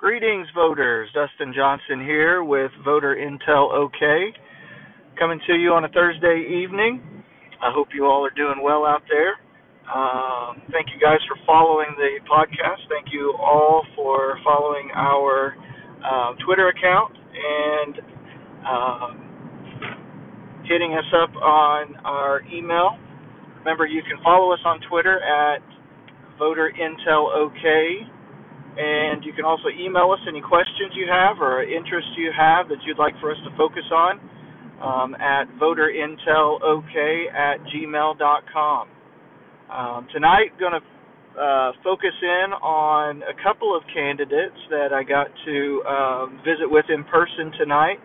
Greetings, voters. Dustin Johnson here with Voter Intel OK, coming to you on a Thursday evening. I hope you all are doing well out there. Um, thank you guys for following the podcast. Thank you all for following our uh, Twitter account and um, hitting us up on our email. Remember, you can follow us on Twitter at Voter Intel OK and you can also email us any questions you have or interests you have that you'd like for us to focus on um, at voterintelok at gmail.com. Um, tonight, going to uh, focus in on a couple of candidates that I got to um, visit with in person tonight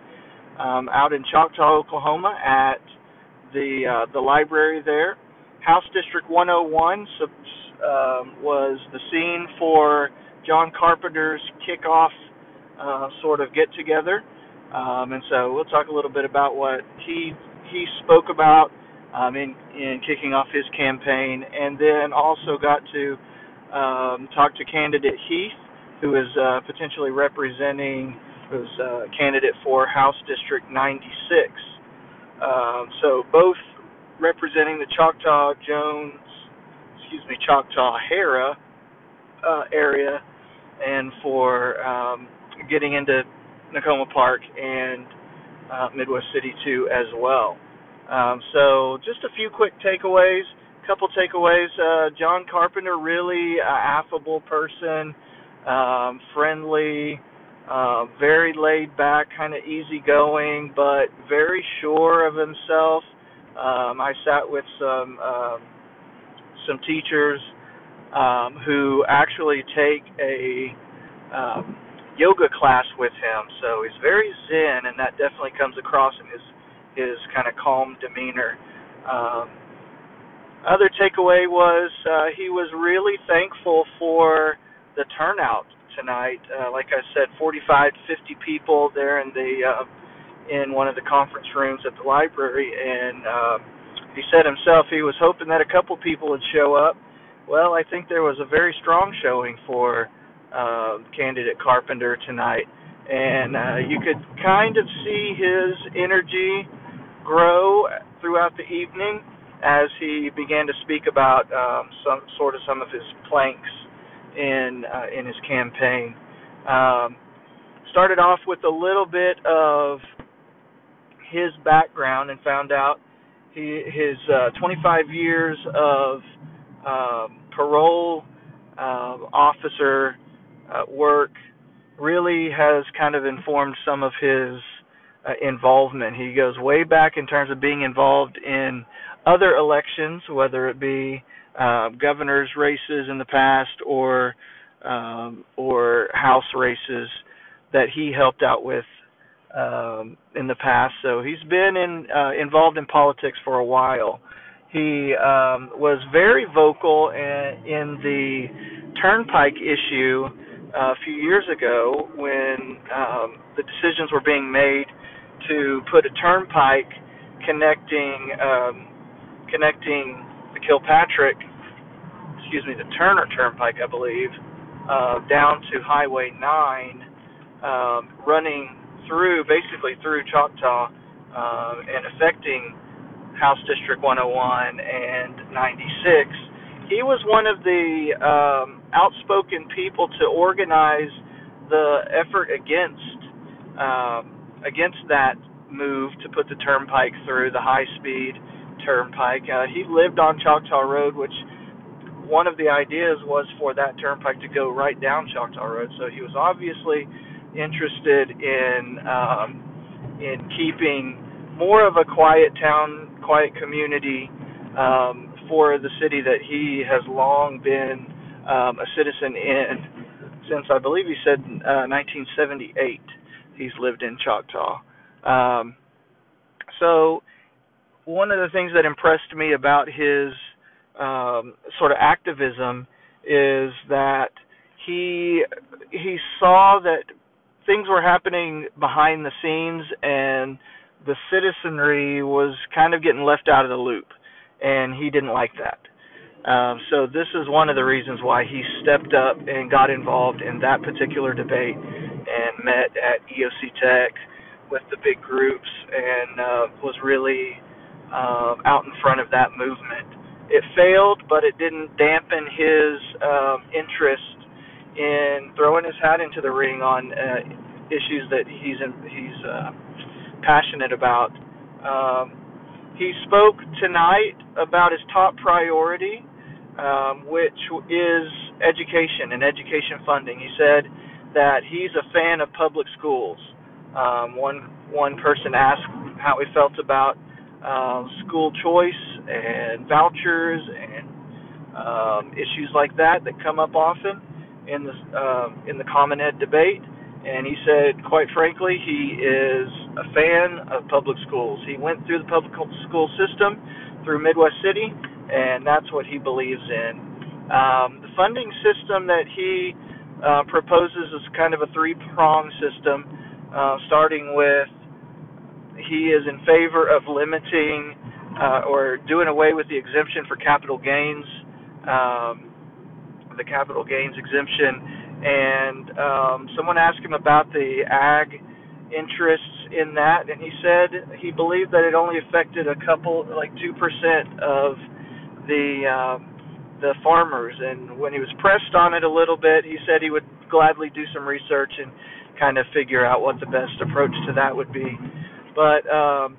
um, out in Choctaw, Oklahoma at the uh, the library there. House District 101 um, was the scene for John Carpenter's kickoff uh, sort of get together. Um, and so we'll talk a little bit about what he he spoke about um, in in kicking off his campaign, and then also got to um, talk to candidate Heath, who is uh, potentially representing who's a candidate for House District 96. Um, so both representing the Choctaw Jones, excuse me, Choctaw Harrah uh, area and for um, getting into Nicoma Park and uh, Midwest City too as well. Um, so just a few quick takeaways. Couple takeaways. Uh, John Carpenter, really affable person, um, friendly, uh, very laid back, kind of easygoing, but very sure of himself. Um, I sat with some um, some teachers um, who actually take a um, yoga class with him. So he's very zen, and that definitely comes across in his his kind of calm demeanor. Um, other takeaway was uh, he was really thankful for the turnout tonight. Uh, like I said, 45, 50 people there in the uh, in one of the conference rooms at the library, and uh, he said himself he was hoping that a couple people would show up well, I think there was a very strong showing for uh, candidate Carpenter tonight, and uh, you could kind of see his energy grow throughout the evening as he began to speak about um, some sort of some of his planks in uh, in his campaign. Um, started off with a little bit of his background and found out he, his uh, 25 years of um, parole uh, officer uh, work really has kind of informed some of his uh, involvement. He goes way back in terms of being involved in other elections, whether it be uh, governor's races in the past or um, or house races that he helped out with um, in the past. So he's been in uh, involved in politics for a while. He um, was very vocal in, in the turnpike issue uh, a few years ago when um, the decisions were being made to put a turnpike connecting um, connecting the Kilpatrick, excuse me, the Turner Turnpike, I believe, uh, down to Highway 9, um, running through basically through Choctaw uh, and affecting House District 101 and 96. He was one of the um, outspoken people to organize the effort against um, against that move to put the turnpike through the high speed turnpike. Uh, he lived on Choctaw Road, which one of the ideas was for that turnpike to go right down Choctaw Road. So he was obviously interested in um, in keeping more of a quiet town quiet community um, for the city that he has long been um, a citizen in since I believe he said uh, 1978. He's lived in Choctaw. Um, so one of the things that impressed me about his um, sort of activism is that he he saw that things were happening behind the scenes and the citizenry was kind of getting left out of the loop, and he didn't like that. Um, so this is one of the reasons why he stepped up and got involved in that particular debate and met at EOC Tech with the big groups and uh, was really um, out in front of that movement. It failed, but it didn't dampen his um, interest in throwing his hat into the ring on uh, issues that he's in, he's uh, passionate about. Um, he spoke tonight about his top priority, um, which is education and education funding. He said that he's a fan of public schools. Um, one one person asked how he felt about uh, school choice and vouchers and um, issues like that that come up often in the uh, in the Common Ed debate. And he said, quite frankly, he is a fan of public schools. He went through the public school system through Midwest City, and that's what he believes in. Um, the funding system that he uh, proposes is kind of a three prong system, uh, starting with he is in favor of limiting uh, or doing away with the exemption for capital gains, um, the capital gains exemption and um, someone asked him about the ag interests in that, and he said he believed that it only affected a couple, like two percent of the um, the farmers. And when he was pressed on it a little bit, he said he would gladly do some research and kind of figure out what the best approach to that would be. But um,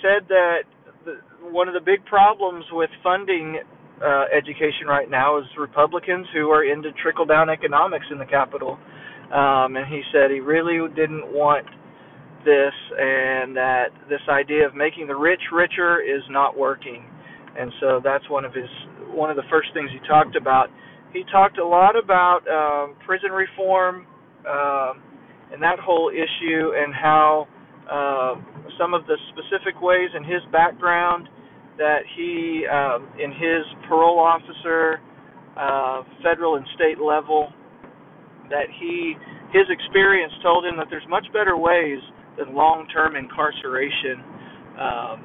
said that the, one of the big problems with funding uh, education right now is Republicans who are into trickle down economics in the Capitol. Um, and he said he really didn't want this and that this idea of making the rich richer is not working. And so that's one of his one of the first things he talked about. He talked a lot about um, prison reform um, and that whole issue and how uh, some of the specific ways in his background that he, um, in his parole officer, uh, federal and state level, that he, his experience told him that there's much better ways than long-term incarceration um,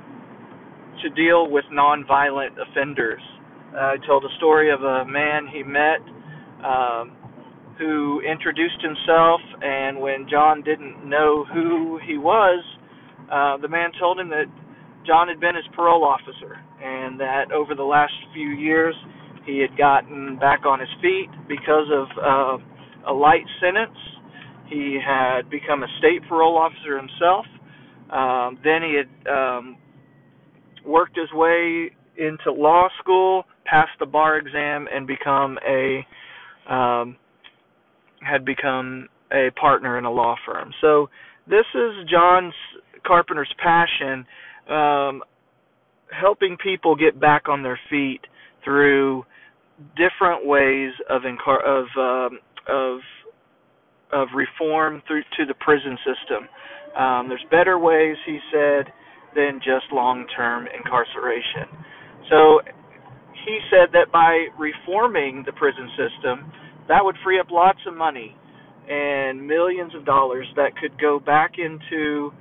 to deal with nonviolent offenders. Uh, he told a story of a man he met um, who introduced himself, and when John didn't know who he was, uh, the man told him that John had been his parole officer, and that over the last few years he had gotten back on his feet because of uh, a light sentence. He had become a state parole officer himself. Um, then he had um, worked his way into law school, passed the bar exam, and become a um, had become a partner in a law firm. So this is John Carpenter's passion um, helping people get back on their feet through different ways of incar- of um, of of reform through to the prison system. Um, there's better ways, he said, than just long-term incarceration. So he said that by reforming the prison system, that would free up lots of money and millions of dollars that could go back into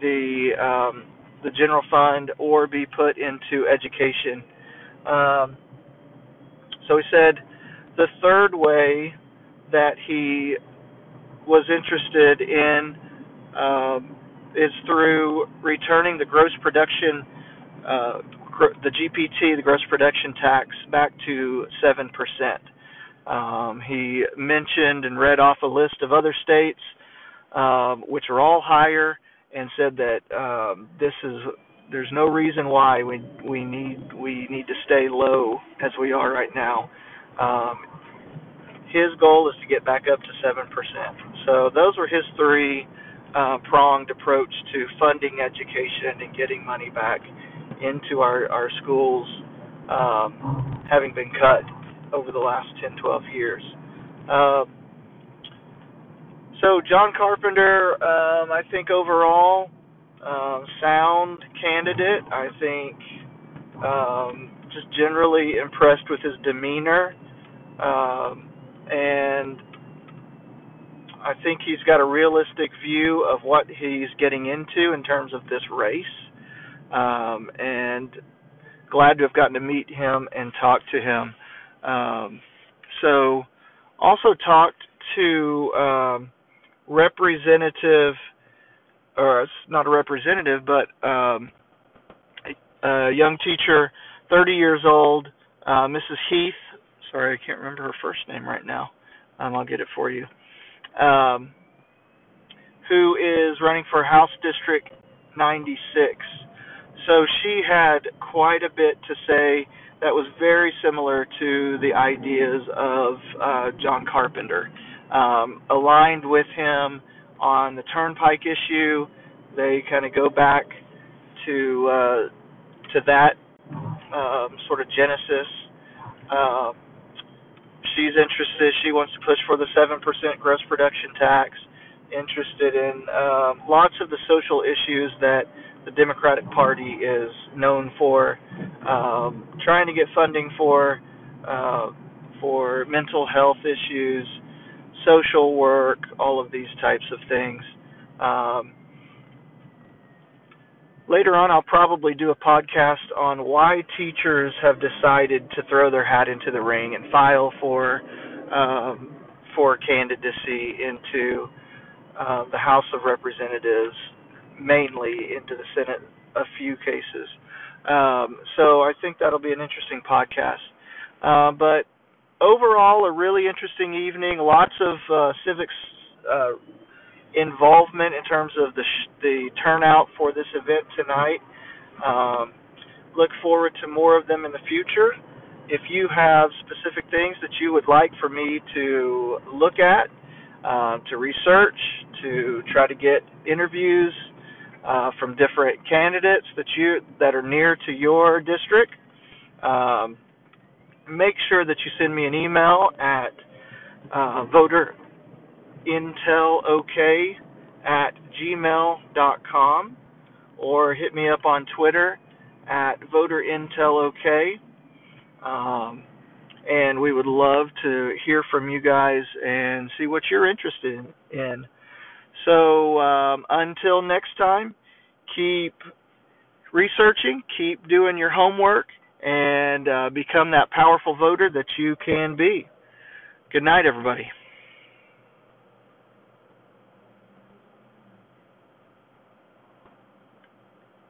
the um, the general fund or be put into education. Um, so he said the third way that he was interested in um, is through returning the gross production, uh, the GPT, the gross production tax, back to 7%. Um, he mentioned and read off a list of other states, um, which are all higher and said that um, this is there's no reason why we we need we need to stay low as we are right now. Um, his goal is to get back up to seven percent. So those were his three uh, pronged approach to funding education and getting money back into our our schools, um, having been cut over the last 10, 12 years. Uh, so John Carpenter, um, I think overall, um, sound candidate. I think um, just generally impressed with his demeanor, um, and I think he's got a realistic view of what he's getting into in terms of this race. Um, and glad to have gotten to meet him and talk to him. Um, so, also talked to um, Representative, or it's not a representative, but um, a young teacher, 30 years old, uh, Mrs. Heath. Sorry, I can't remember her first name right now. Um, I'll get it for you. Um, who is running for House District 96. So she had quite a bit to say that was very similar to the ideas of uh, John Carpenter. Um, aligned with him on the turnpike issue, they kind of go back to uh, to that um, sort of genesis. Uh, she's interested. She wants to push for the seven percent gross production tax. Interested in um, lots of the social issues that the Democratic Party is known for. Um, trying to get funding for uh, for mental health issues, social work, all of these types of things. Um, later on, I'll probably do a podcast on why teachers have decided to throw their hat into the ring and file for um, for candidacy into uh, the House of Representatives, mainly into the Senate, a few cases. Um, so I think that'll be an interesting podcast. Uh, but overall, a really interesting evening. Lots of uh, civics uh, involvement in terms of the sh- the turnout for this event tonight. Um, look forward to more of them in the future. If you have specific things that you would like for me to look at, uh, to research, to try to get interviews uh, from different candidates that you that are near to your district, um, make sure that you send me an email at uh, voter intelok at gmail.com or hit me up on Twitter at voterintelok. Um, and we would love to hear from you guys and see what you're interested in. So um, until next time, keep researching, keep doing your homework, and uh, become that powerful voter that you can be. Good night, everybody.